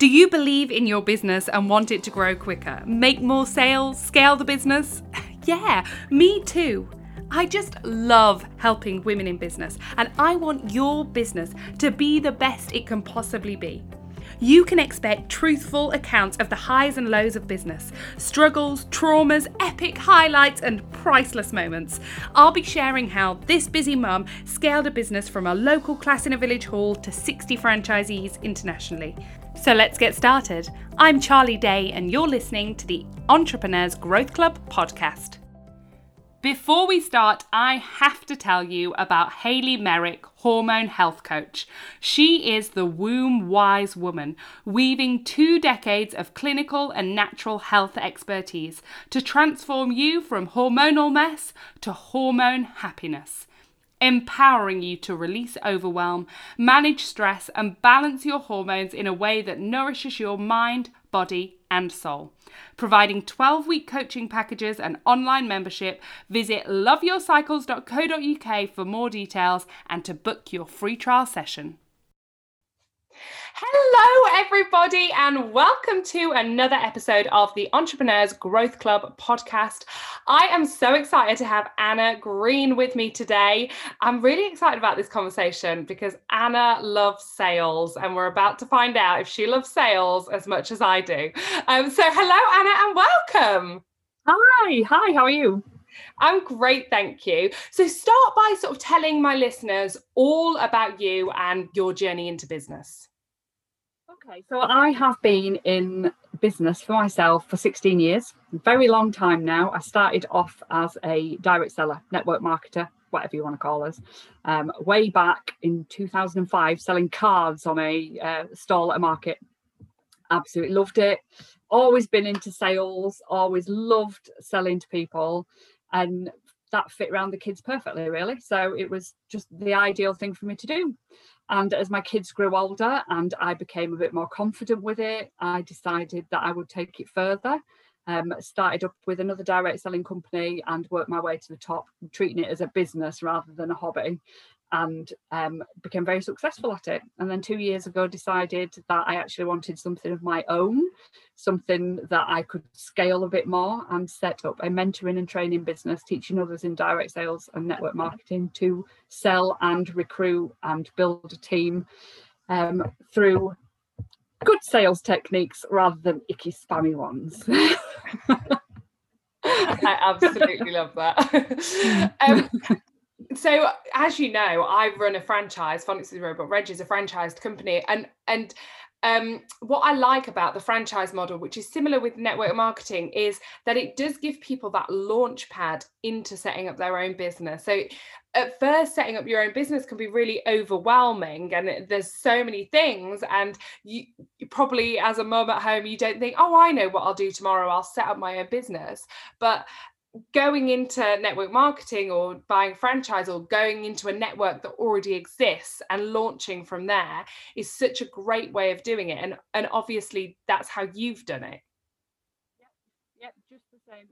Do you believe in your business and want it to grow quicker? Make more sales? Scale the business? yeah, me too. I just love helping women in business, and I want your business to be the best it can possibly be. You can expect truthful accounts of the highs and lows of business, struggles, traumas, epic highlights, and priceless moments. I'll be sharing how this busy mum scaled a business from a local class in a village hall to 60 franchisees internationally. So let's get started. I'm Charlie Day, and you're listening to the Entrepreneurs Growth Club podcast. Before we start, I have to tell you about Hayley Merrick, hormone health coach. She is the womb wise woman, weaving two decades of clinical and natural health expertise to transform you from hormonal mess to hormone happiness empowering you to release overwhelm, manage stress, and balance your hormones in a way that nourishes your mind, body, and soul. Providing 12 week coaching packages and online membership, visit loveyourcycles.co.uk for more details and to book your free trial session. Hello, everybody, and welcome to another episode of the Entrepreneurs Growth Club podcast. I am so excited to have Anna Green with me today. I'm really excited about this conversation because Anna loves sales, and we're about to find out if she loves sales as much as I do. Um, so, hello, Anna, and welcome. Hi, hi, how are you? I'm great, thank you. So, start by sort of telling my listeners all about you and your journey into business. Okay, so I have been in business for myself for 16 years, very long time now. I started off as a direct seller, network marketer, whatever you want to call us, um, way back in 2005, selling cards on a uh, stall at a market. Absolutely loved it. Always been into sales, always loved selling to people. And that fit around the kids perfectly, really. So it was just the ideal thing for me to do. And as my kids grew older and I became a bit more confident with it, I decided that I would take it further. Um, started up with another direct selling company and worked my way to the top, treating it as a business rather than a hobby and um, became very successful at it. And then two years ago, decided that I actually wanted something of my own, something that I could scale a bit more, and set up a mentoring and training business, teaching others in direct sales and network marketing to sell and recruit and build a team um, through good sales techniques rather than icky, spammy ones. I absolutely love that. um, so as you know, I run a franchise. Phonics is Robot Reg is a franchised company, and and um, what I like about the franchise model, which is similar with network marketing, is that it does give people that launch pad into setting up their own business. So at first setting up your own business can be really overwhelming and there's so many things and you, you, probably as a mom at home you don't think oh i know what i'll do tomorrow i'll set up my own business but going into network marketing or buying a franchise or going into a network that already exists and launching from there is such a great way of doing it. And and obviously that's how you've done it. Yep yep just the same.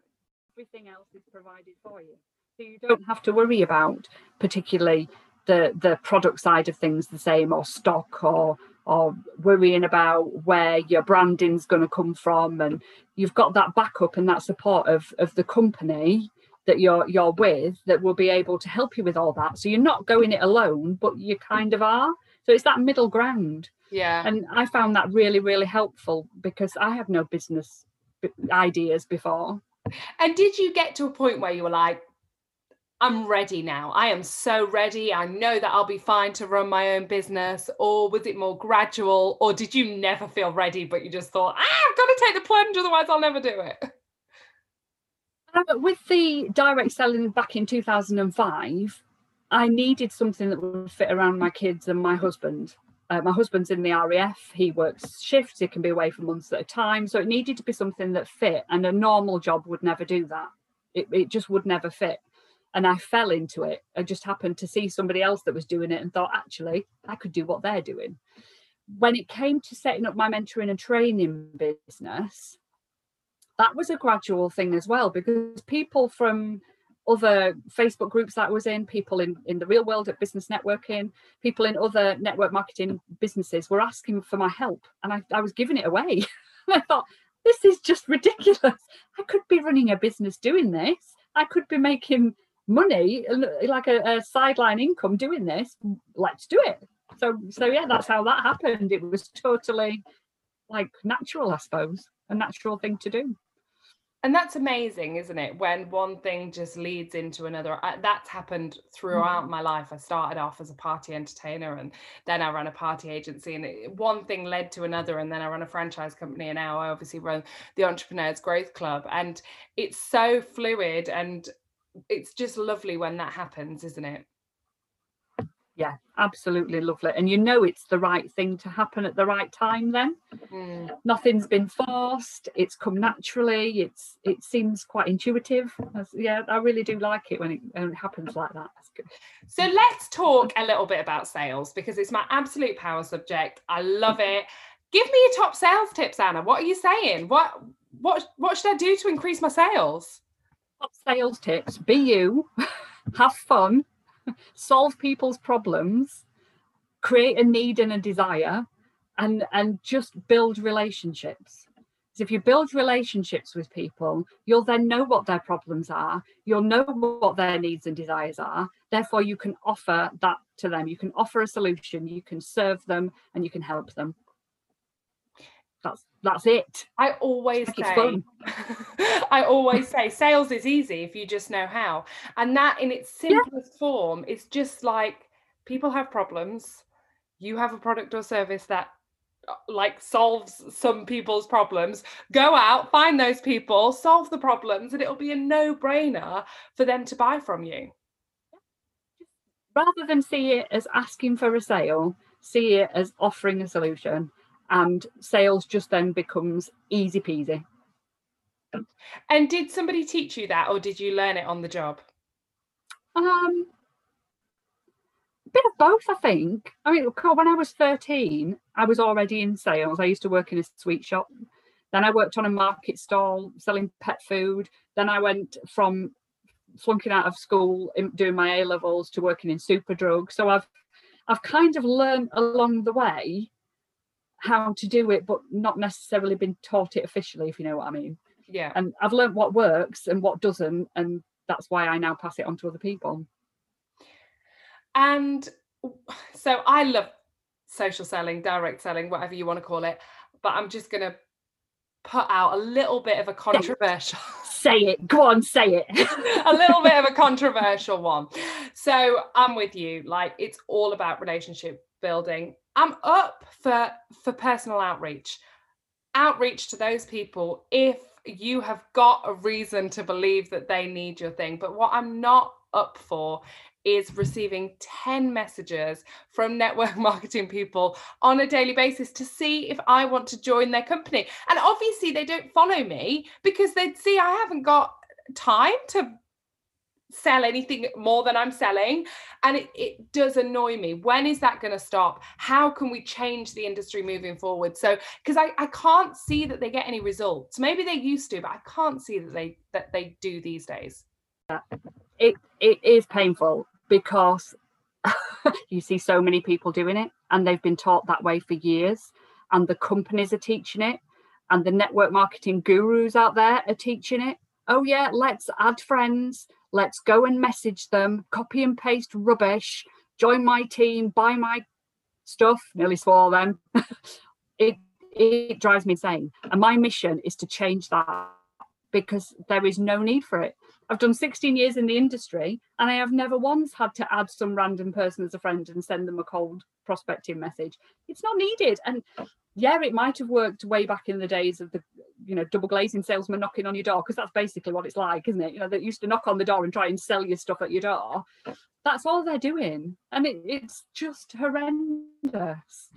Everything else is provided for you. So you don't have to worry about particularly the the product side of things the same or stock or or worrying about where your branding's going to come from and you've got that backup and that support of of the company that you're you're with that will be able to help you with all that. So you're not going it alone but you kind of are. So it's that middle ground. Yeah. And i found that really really helpful because i have no business ideas before. And did you get to a point where you were like I'm ready now. I am so ready. I know that I'll be fine to run my own business. Or was it more gradual? Or did you never feel ready, but you just thought, ah, I've got to take the plunge, otherwise I'll never do it? Uh, with the direct selling back in 2005, I needed something that would fit around my kids and my husband. Uh, my husband's in the RAF. He works shifts. He can be away for months at a time. So it needed to be something that fit. And a normal job would never do that. It, it just would never fit and I fell into it. I just happened to see somebody else that was doing it and thought, actually, I could do what they're doing. When it came to setting up my mentoring and training business, that was a gradual thing as well because people from other Facebook groups that I was in, people in, in the real world at business networking, people in other network marketing businesses were asking for my help and I, I was giving it away. I thought, this is just ridiculous. I could be running a business doing this. I could be making money, like a, a sideline income doing this. Let's do it. So, so yeah, that's how that happened. It was totally like natural, I suppose, a natural thing to do. And that's amazing, isn't it? When one thing just leads into another. I, that's happened throughout mm. my life. I started off as a party entertainer and then I ran a party agency, and it, one thing led to another. And then I run a franchise company, and now I obviously run the Entrepreneurs Growth Club. And it's so fluid and it's just lovely when that happens, isn't it? yeah absolutely lovely. And you know it's the right thing to happen at the right time then. Mm. nothing's been forced. It's come naturally. It's it seems quite intuitive. Yeah i really do like it when it, when it happens like that. So let's talk a little bit about sales because it's my absolute power subject. I love it. Give me your top sales tips anna. What are you saying? What what what should i do to increase my sales top sales tips be you have fun solve people's problems, create a need and a desire, and and just build relationships. If you build relationships with people, you'll then know what their problems are. You'll know what their needs and desires are. Therefore, you can offer that to them. You can offer a solution. You can serve them, and you can help them. That's that's it. I always say, I always say, sales is easy if you just know how. And that, in its simplest yeah. form, is just like people have problems. You have a product or service that uh, like solves some people's problems go out find those people solve the problems and it'll be a no-brainer for them to buy from you rather than see it as asking for a sale see it as offering a solution and sales just then becomes easy peasy. And did somebody teach you that, or did you learn it on the job? Um, a bit of both, I think. I mean, when I was 13, I was already in sales. I used to work in a sweet shop. Then I worked on a market stall selling pet food. Then I went from flunking out of school, doing my A levels, to working in Superdrug. So I've I've kind of learned along the way how to do it, but not necessarily been taught it officially, if you know what I mean. Yeah. And I've learned what works and what doesn't, and that's why I now pass it on to other people. And so I love social selling, direct selling, whatever you want to call it, but I'm just going to put out a little bit of a controversial say it go on say it a little bit of a controversial one so i'm with you like it's all about relationship building I'm up for for personal outreach. Outreach to those people if you have got a reason to believe that they need your thing. But what I'm not up for is receiving 10 messages from network marketing people on a daily basis to see if I want to join their company. And obviously, they don't follow me because they'd see I haven't got time to sell anything more than I'm selling. And it, it does annoy me. When is that going to stop? How can we change the industry moving forward? So, because I, I can't see that they get any results. Maybe they used to, but I can't see that they that they do these days. Uh, it it is painful because you see so many people doing it and they've been taught that way for years and the companies are teaching it and the network marketing gurus out there are teaching it oh yeah let's add friends Let's go and message them, copy and paste rubbish, join my team, buy my stuff, nearly swore then. it it drives me insane. And my mission is to change that because there is no need for it. I've done 16 years in the industry and I have never once had to add some random person as a friend and send them a cold prospecting message. It's not needed. And yeah, it might have worked way back in the days of the, you know, double glazing salesman knocking on your door, because that's basically what it's like, isn't it? You know, they used to knock on the door and try and sell you stuff at your door. That's all they're doing. And it, it's just horrendous.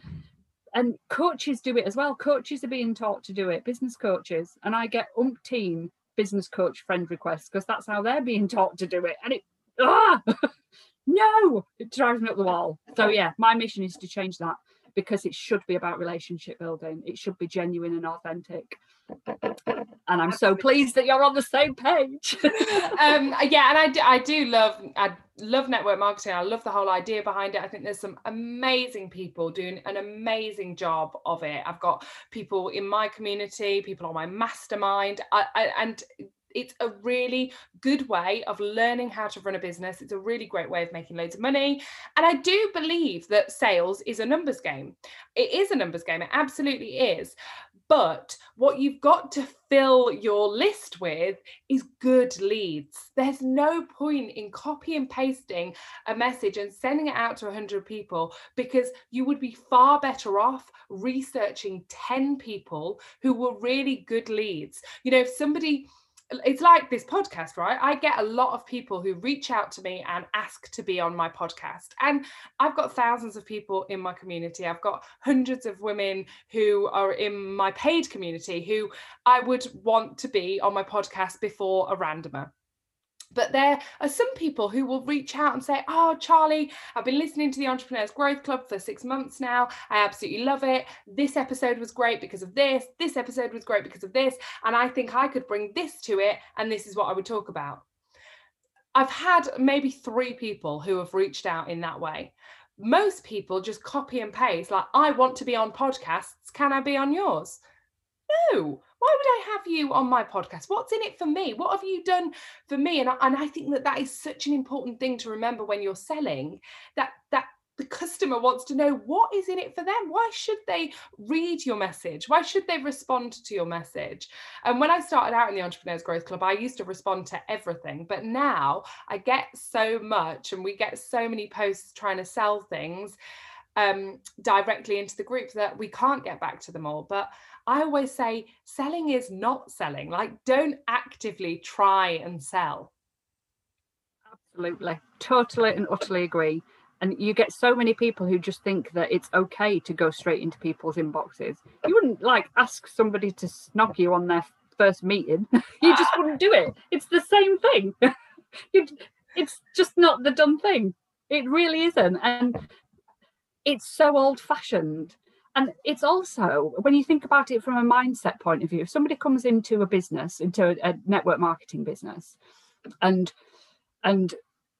And coaches do it as well. Coaches are being taught to do it, business coaches. And I get umpteen business coach friend requests because that's how they're being taught to do it. And it, ah, no, it drives me up the wall. So yeah, my mission is to change that because it should be about relationship building. It should be genuine and authentic. And I'm so pleased that you're on the same page. um, yeah, and I do, I do love I love network marketing. I love the whole idea behind it. I think there's some amazing people doing an amazing job of it. I've got people in my community, people on my mastermind, I, I, and it's a really good way of learning how to run a business. It's a really great way of making loads of money. And I do believe that sales is a numbers game. It is a numbers game, it absolutely is. But what you've got to fill your list with is good leads. There's no point in copy and pasting a message and sending it out to 100 people because you would be far better off researching 10 people who were really good leads. You know, if somebody it's like this podcast, right? I get a lot of people who reach out to me and ask to be on my podcast. And I've got thousands of people in my community. I've got hundreds of women who are in my paid community who I would want to be on my podcast before a randomer. But there are some people who will reach out and say, Oh, Charlie, I've been listening to the Entrepreneurs Growth Club for six months now. I absolutely love it. This episode was great because of this. This episode was great because of this. And I think I could bring this to it. And this is what I would talk about. I've had maybe three people who have reached out in that way. Most people just copy and paste, like, I want to be on podcasts. Can I be on yours? No why would I have you on my podcast? What's in it for me? What have you done for me? And I, and I think that that is such an important thing to remember when you're selling that that the customer wants to know what is in it for them why should they read your message why should they respond to your message and when i started out in the entrepreneurs growth club i used to respond to everything but now i get so much and we get so many posts trying to sell things um, directly into the group that we can't get back to them all but I always say selling is not selling. Like, don't actively try and sell. Absolutely. Totally and utterly agree. And you get so many people who just think that it's okay to go straight into people's inboxes. You wouldn't like ask somebody to snog you on their first meeting. you just wouldn't do it. It's the same thing. You, it's just not the done thing. It really isn't. And it's so old fashioned and it's also when you think about it from a mindset point of view if somebody comes into a business into a, a network marketing business and and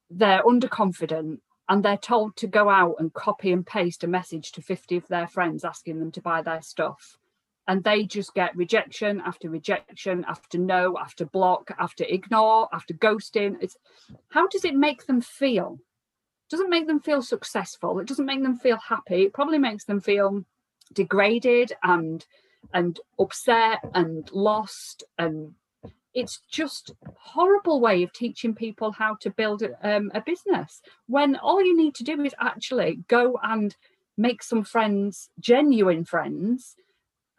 they're underconfident and they're told to go out and copy and paste a message to 50 of their friends asking them to buy their stuff and they just get rejection after rejection after no after block after ignore after ghosting. It's how does it make them feel? It doesn't make them feel successful. It doesn't make them feel happy. It probably makes them feel degraded and and upset and lost and it's just horrible way of teaching people how to build um, a business when all you need to do is actually go and make some friends genuine friends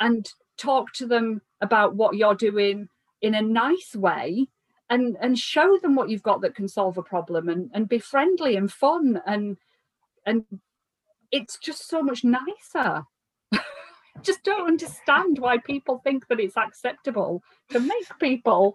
and talk to them about what you're doing in a nice way and and show them what you've got that can solve a problem and and be friendly and fun and and it's just so much nicer just don't understand why people think that it's acceptable to make people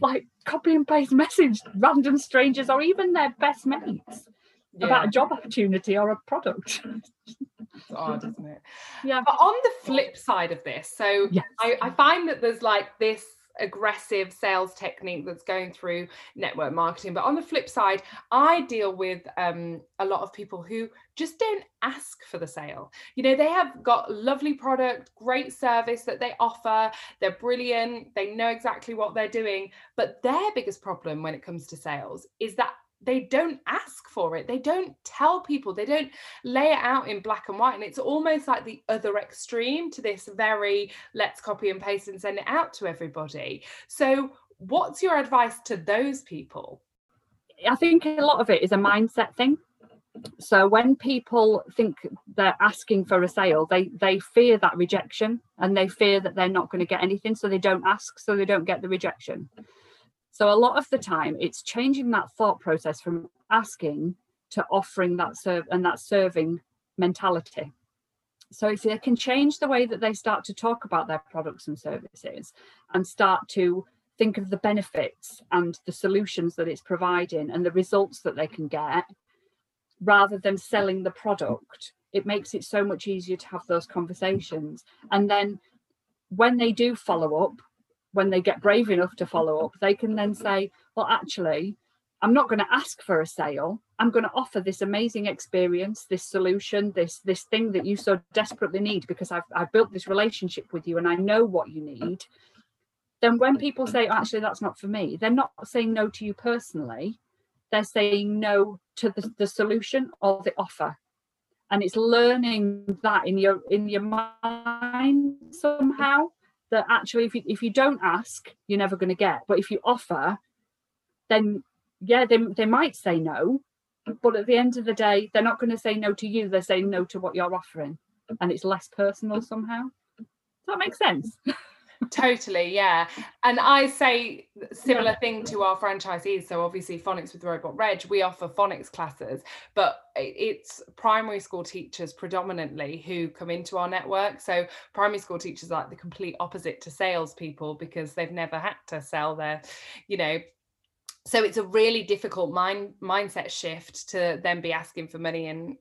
like copy and paste message random strangers or even their best mates yeah. about a job opportunity or a product. It's odd, isn't it? Yeah. But on the flip side of this, so yes. I, I find that there's like this aggressive sales technique that's going through network marketing. But on the flip side, I deal with um, a lot of people who just don't ask for the sale. You know, they have got lovely product, great service that they offer, they're brilliant, they know exactly what they're doing. But their biggest problem when it comes to sales is that they don't ask for it. They don't tell people. They don't lay it out in black and white and it's almost like the other extreme to this very let's copy and paste and send it out to everybody. So what's your advice to those people? I think a lot of it is a mindset thing. So when people think they're asking for a sale they they fear that rejection and they fear that they're not going to get anything so they don't ask so they don't get the rejection so a lot of the time, it's changing that thought process from asking to offering that serve and that serving mentality. So if they can change the way that they start to talk about their products and services and start to think of the benefits and the solutions that it's providing and the results that they can get rather than selling the product it makes it so much easier to have those conversations and then when they do follow up when they get brave enough to follow up they can then say well actually i'm not going to ask for a sale. I'm going to offer this amazing experience this solution this this thing that you so desperately need because i've, I've built this relationship with you and i know what you need. Then when people say oh, actually that's not for me they're not saying no to you personally. They're saying no to the, the solution or the offer. And it's learning that in your in your mind somehow that actually if you if you don't ask you're never going to get. But if you offer then yeah they, they might say no but at the end of the day they're not going to say no to you they're saying no to what you're offering and it's less personal somehow. Does that make sense totally yeah. And i say similar thing to our franchisees so obviously phonics with robot reg we offer phonics classes but it's primary school teachers predominantly who come into our network so primary school teachers are like the complete opposite to salespeople because they've never had to sell their you know. So it's a really difficult mind mindset shift to then be asking for money and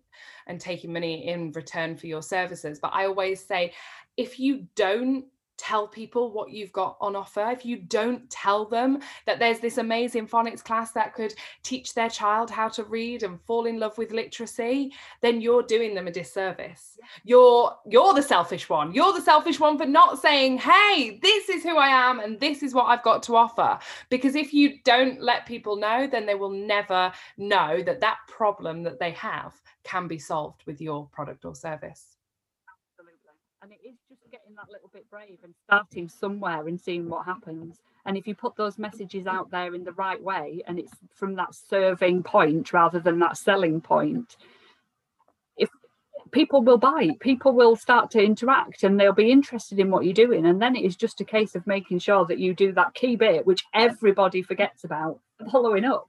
and taking money in return for your services but i always say if you don't tell people what you've got on offer, if you don't tell them that there's this amazing phonics class that could teach their child how to read and fall in love with literacy, then you're doing them a disservice. You're you're the selfish one. You're the selfish one for not saying, "Hey, this is who I am and this is what I've got to offer." Because if you don't let people know, then they will never know that that problem that they have can be solved with your product or service Absolutely. and it is getting that little bit brave and starting somewhere and seeing what happens. And if you put those messages out there in the right way and it's from that serving point rather than that selling point if people will buy people will start to interact and they'll be interested in what you're doing. And then it is just a case of making sure that you do that key bit which everybody forgets about following up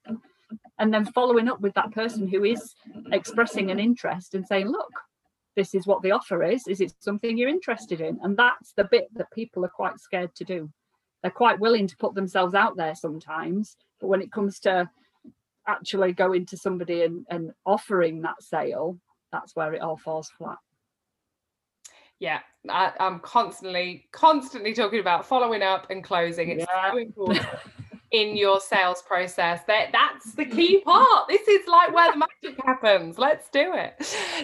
and then following up with that person who is expressing an interest and saying look this is what the offer is is it something you're interested in? And that's the bit that people are quite scared to do. They're quite willing to put themselves out there sometimes but when it comes to actually going to somebody and, and offering that sale that's where it all falls flat. Yeah I, am constantly constantly talking about following up and closing. It's yeah. so important in your sales process. That that's the mm. key part. This is like where the magic happens. Let's do it.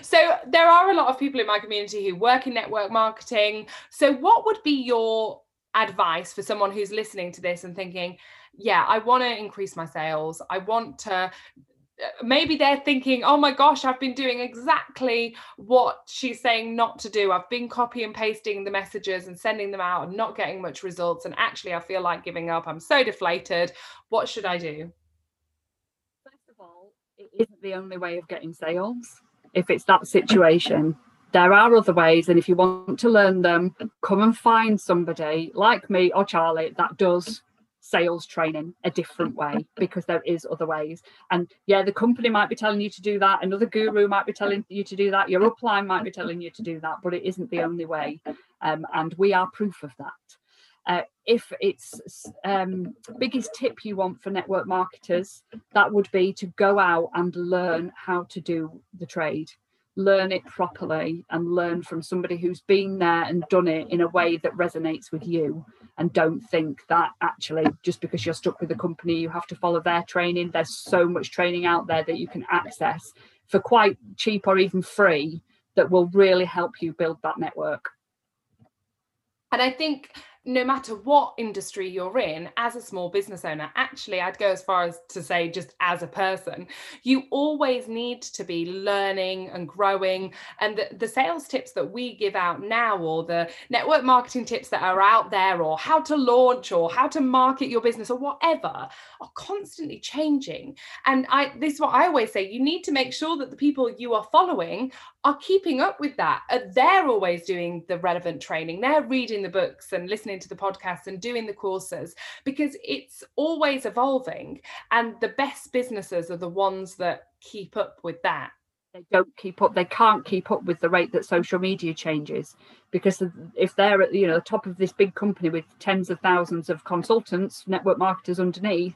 So there are a lot of people in my community who work in network marketing. So what would be your advice for someone who's listening to this and thinking yeah i want to increase my sales. I want to maybe they're thinking, oh my gosh, I've been doing exactly what she's saying not to do. I've been copy and pasting the messages and sending them out and not getting much results. And actually, I feel like giving up. I'm so deflated. What should I do? First of all, it isn't the only way of getting sales. If it's that situation, there are other ways. And if you want to learn them, come and find somebody like me or Charlie that does sales training a different way because there is other ways. And yeah the company might be telling you to do that. Another guru might be telling you to do that. Your upline might be telling you to do that but it isn't the only way. Um, and we are proof of that. Uh, if it's um, biggest tip you want for network marketers that would be to go out and learn how to do the trade. Learn it properly and learn from somebody who's been there and done it in a way that resonates with you and don't think that actually just because you're stuck with a company you have to follow their training. There's so much training out there that you can access for quite cheap or even free that will really help you build that network. And i think no matter what industry you're in, as a small business owner, actually, I'd go as far as to say, just as a person, you always need to be learning and growing. And the, the, sales tips that we give out now, or the network marketing tips that are out there, or how to launch, or how to market your business, or whatever, are constantly changing. And I, this is what I always say you need to make sure that the people you are following are keeping up with that. Uh, they're always doing the relevant training, they're reading the books and listening to the podcasts and doing the courses because it's always evolving. And the best businesses are the ones that keep up with that. They don't keep up, they can't keep up with the rate that social media changes because if they're at you know the top of this big company with tens of thousands of consultants, network marketers underneath,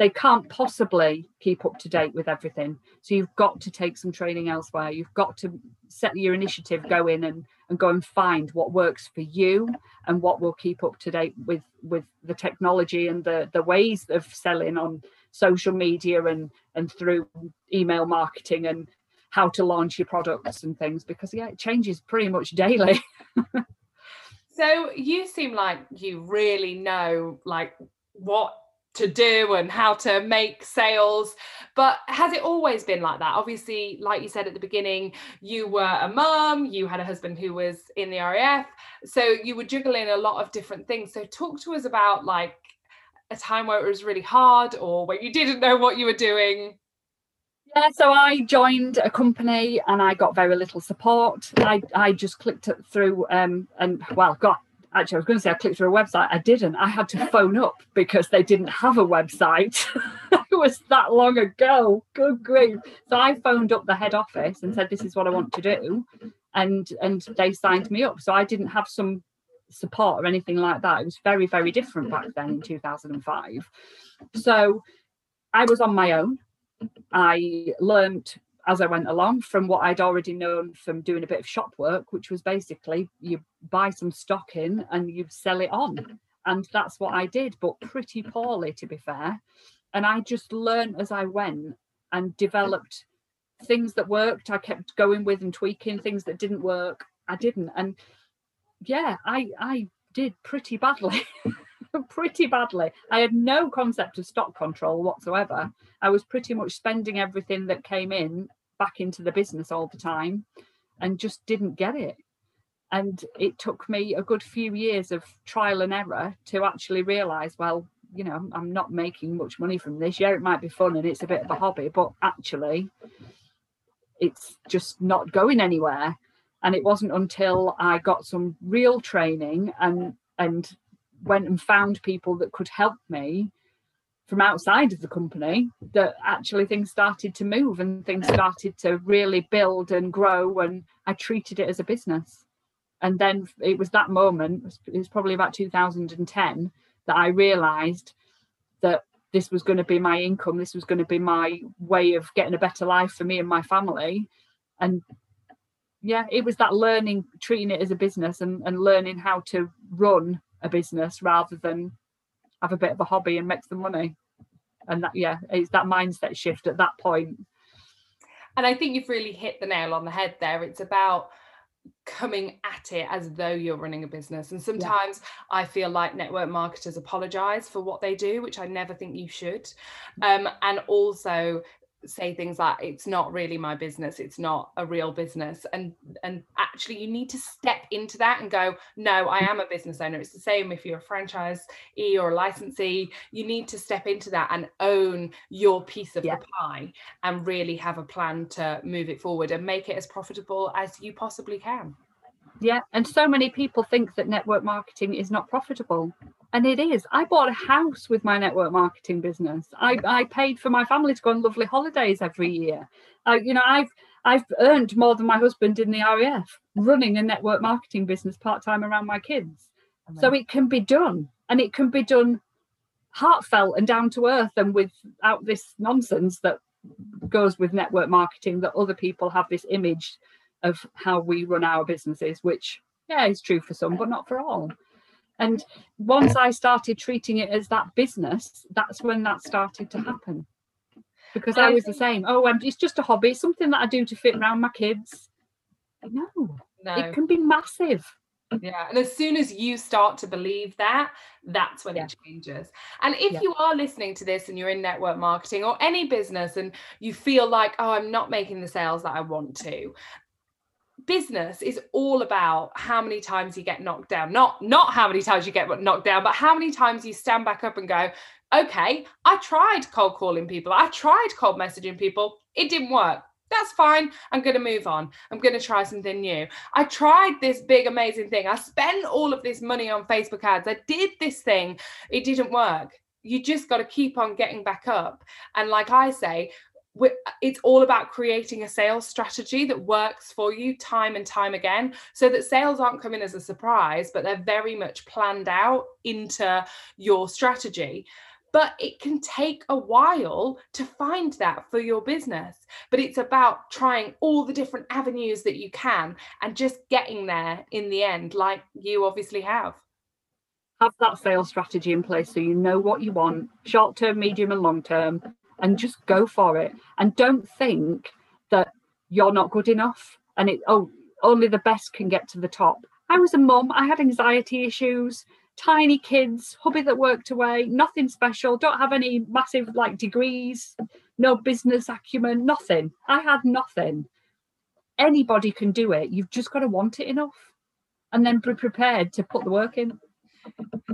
they can't possibly keep up to date with everything. So you've got to take some training elsewhere. You've got to set your initiative, go in and, and go and find what works for you and what will keep up to date with with the technology and the the ways of selling on social media and and through email marketing and how to launch your products and things because yeah it changes pretty much daily so you seem like you really know like what to do and how to make sales. But has it always been like that? Obviously like you said at the beginning you were a mum you had a husband who was in the RAF so you were juggling a lot of different things. So talk to us about like a time where it was really hard or where you didn't know what you were doing. Yeah, so I joined a company and I got very little support. I, I just clicked through um, and well, God, actually, I was going to say I clicked through a website. I didn't. I had to phone up because they didn't have a website. it was that long ago. Good grief! So I phoned up the head office and said, "This is what I want to do," and and they signed me up. So I didn't have some support or anything like that. It was very very different back then in 2005. So I was on my own. I learned as I went along from what I'd already known from doing a bit of shop work, which was basically you buy some stock in and you sell it on. And that's what I did, but pretty poorly, to be fair. And I just learned as I went and developed things that worked. I kept going with and tweaking things that didn't work. I didn't. And yeah, I I did pretty badly. pretty badly. I had no concept of stock control whatsoever. I was pretty much spending everything that came in back into the business all the time and just didn't get it. And it took me a good few years of trial and error to actually realize, well, you know, I'm not making much money from this. Yeah, it might be fun and it's a bit of a hobby, but actually, it's just not going anywhere. And it wasn't until I got some real training and and went and found people that could help me from outside of the company that actually things started to move and things started to really build and grow and I treated it as a business. And then it was that moment, it was probably about 2010, that I realized that this was going to be my income, this was going to be my way of getting a better life for me and my family. And yeah, it was that learning, treating it as a business and, and learning how to run a business rather than have a bit of a hobby and make some money. And that, yeah, it's that mindset shift at that point. And I think you've really hit the nail on the head there. It's about coming at it as though you're running a business. And sometimes yeah. I feel like network marketers apologize for what they do, which I never think you should. Um, and also say things like it's not really my business it's not a real business and and actually you need to step into that and go no i am a business owner. It's the same if you're a franchise e or a licensee you need to step into that and own your piece of yeah. the pie and really have a plan to move it forward and make it as profitable as you possibly can. Yeah and so many people think that network marketing is not profitable and it is. I bought a house with my network marketing business. I, I paid for my family to go on lovely holidays every year. Uh, you know, I've I've earned more than my husband in the RAF running a network marketing business part time around my kids. So it can be done, and it can be done heartfelt and down to earth, and without this nonsense that goes with network marketing that other people have this image of how we run our businesses, which yeah is true for some, but not for all. And once I started treating it as that business, that's when that started to happen. Because I was the same. Oh, it's just a hobby, something that I do to fit around my kids. No, no. it can be massive. Yeah. And as soon as you start to believe that, that's when yeah. it changes. And if yeah. you are listening to this and you're in network marketing or any business and you feel like, oh, I'm not making the sales that I want to, business is all about how many times you get knocked down. Not not how many times you get knocked down but how many times you stand back up and go okay i tried cold calling people. I tried cold messaging people. It didn't work. That's fine. I'm going to move on. I'm going to try something new. I tried this big amazing thing. I spent all of this money on facebook ads. I did this thing. It didn't work. You just got to keep on getting back up. And like i say it's all about creating a sales strategy that works for you time and time again so that sales aren't coming as a surprise but they're very much planned out into your strategy but it can take a while to find that for your business. But it's about trying all the different avenues that you can and just getting there in the end, like you obviously have. Have that sales strategy in place so you know what you want short term, medium, and long term, and just go for it. And don't think that you're not good enough and it, oh, only the best can get to the top. I was a mum, I had anxiety issues tiny kids, hubby that worked away, nothing special, don't have any massive like degrees, no business acumen, nothing. I had nothing. Anybody can do it. You've just got to want it enough and then be prepared to put the work in.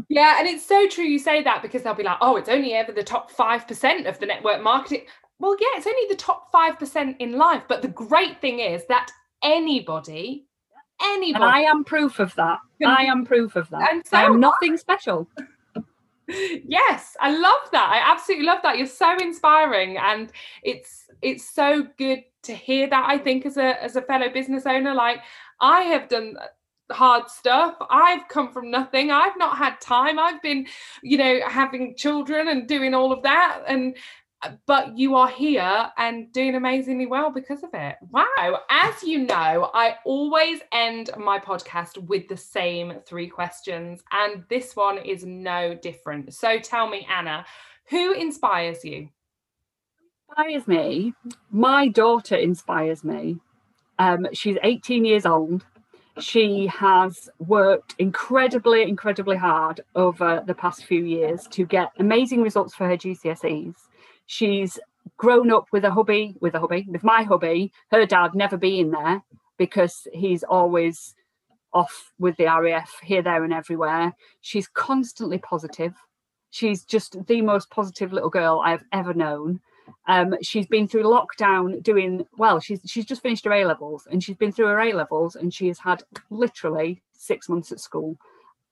Yeah, and it's so true you say that because they'll be like, oh, it's only ever the top 5% of the network marketing. Well, yeah, it's only the top 5% in life. But the great thing is that anybody anybody. And I am proof of that. I am proof of that. And so I am nothing special. yes, I love that. I absolutely love that. You're so inspiring, and it's it's so good to hear that. I think as a as a fellow business owner, like I have done hard stuff. I've come from nothing. I've not had time. I've been, you know, having children and doing all of that, and uh, but you are here and doing amazingly well because of it. Wow. As you know, I always end my podcast with the same three questions, and this one is no different. So tell me, Anna, who inspires you? Inspires me. My daughter inspires me. Um, she's 18 years old. She has worked incredibly, incredibly hard over the past few years to get amazing results for her GCSEs she's grown up with a hubby, with a hubby, with my hubby, her dad never being there because he's always off with the RAF here, there, and everywhere. She's constantly positive. She's just the most positive little girl I've ever known. Um, she's been through lockdown doing well. She's she's just finished her A levels and she's been through her A levels and she has had literally six months at school,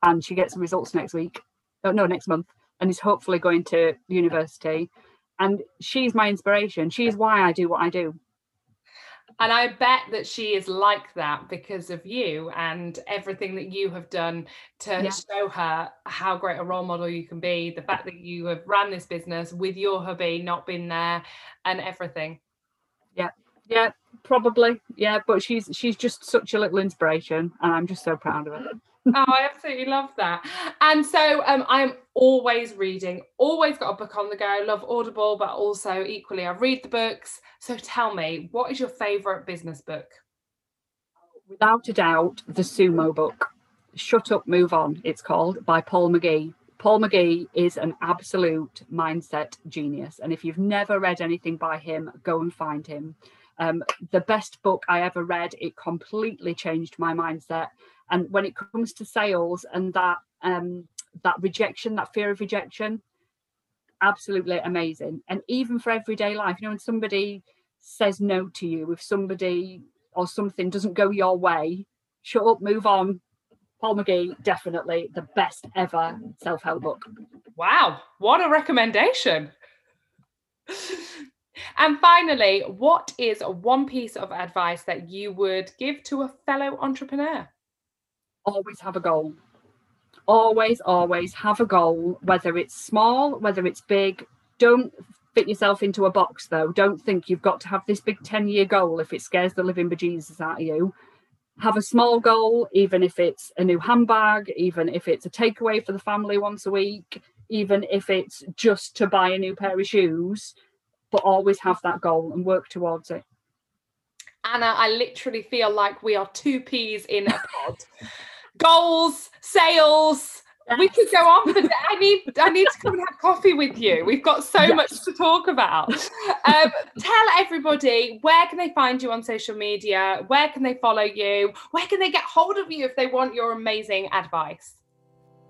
and she gets the results next week. Oh, no, next month, and is hopefully going to university and she's my inspiration she's why i do what i do and i bet that she is like that because of you and everything that you have done to yeah. show her how great a role model you can be the fact that you have ran this business with your hubby not been there and everything. Yeah. Yeah probably. Yeah but she's she's just such a little inspiration and i'm just so proud of her oh, I absolutely love that. And so um, I'm always reading, always got a book on the go. Love Audible, but also equally I read the books. So tell me, what is your favourite business book? Without a doubt, the Sumo book. Shut Up, Move On, it's called, by Paul McGee. Paul McGee is an absolute mindset genius. And if you've never read anything by him, go and find him. Um, the best book I ever read, it completely changed my mindset and when it comes to sales and that um, that rejection that fear of rejection absolutely amazing. And even for everyday life you know when somebody says no to you if somebody or something doesn't go your way shut up move on. Paul mcgee definitely the best ever self-help book. Wow what a recommendation. And finally what is one piece of advice that you would give to a fellow entrepreneur always have a goal. Always, always have a goal, whether it's small, whether it's big. Don't fit yourself into a box though. Don't think you've got to have this big 10 year goal if it scares the living bejesus out of you. Have a small goal, even if it's a new handbag, even if it's a takeaway for the family once a week, even if it's just to buy a new pair of shoes, but always have that goal and work towards it. Anna, I literally feel like we are two peas in a pod goals, sales. Yes. We could go on for I need I need to come and have coffee with you. We've got so yes. much to talk about. Um, tell everybody where can they find you on social media? Where can they follow you? Where can they get hold of you if they want your amazing advice?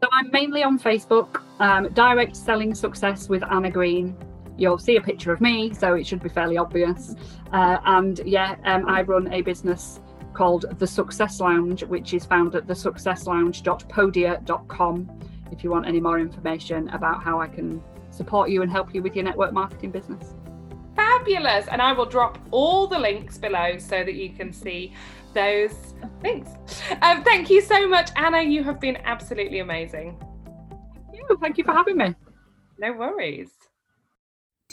So I'm mainly on Facebook, um, direct selling success with Anna Green. You'll see a picture of me, so it should be fairly obvious. Uh, and yeah, um, I run a business called The Success Lounge, which is found at thesuccesslounge.podia.com if you want any more information about how I can support you and help you with your network marketing business. Fabulous. And I will drop all the links below so that you can see those links. Um, thank you so much, Anna. You have been absolutely amazing. Thank you. Thank you for having me. No worries.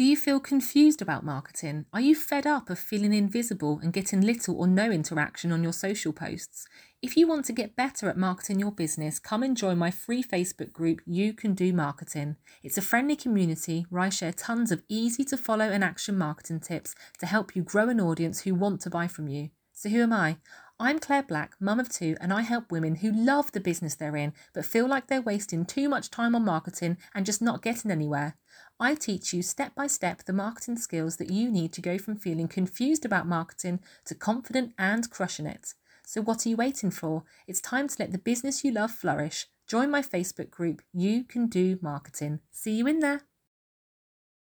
Do you feel confused about marketing? Are you fed up of feeling invisible and getting little or no interaction on your social posts? If you want to get better at marketing your business, come and join my free Facebook group, You Can Do Marketing. It's a friendly community where I share tons of easy to follow and action marketing tips to help you grow an audience who want to buy from you. So, who am I? I'm Claire Black, mum of two, and I help women who love the business they're in but feel like they're wasting too much time on marketing and just not getting anywhere. I teach you step by step the marketing skills that you need to go from feeling confused about marketing to confident and crushing it. So, what are you waiting for? It's time to let the business you love flourish. Join my Facebook group, You Can Do Marketing. See you in there.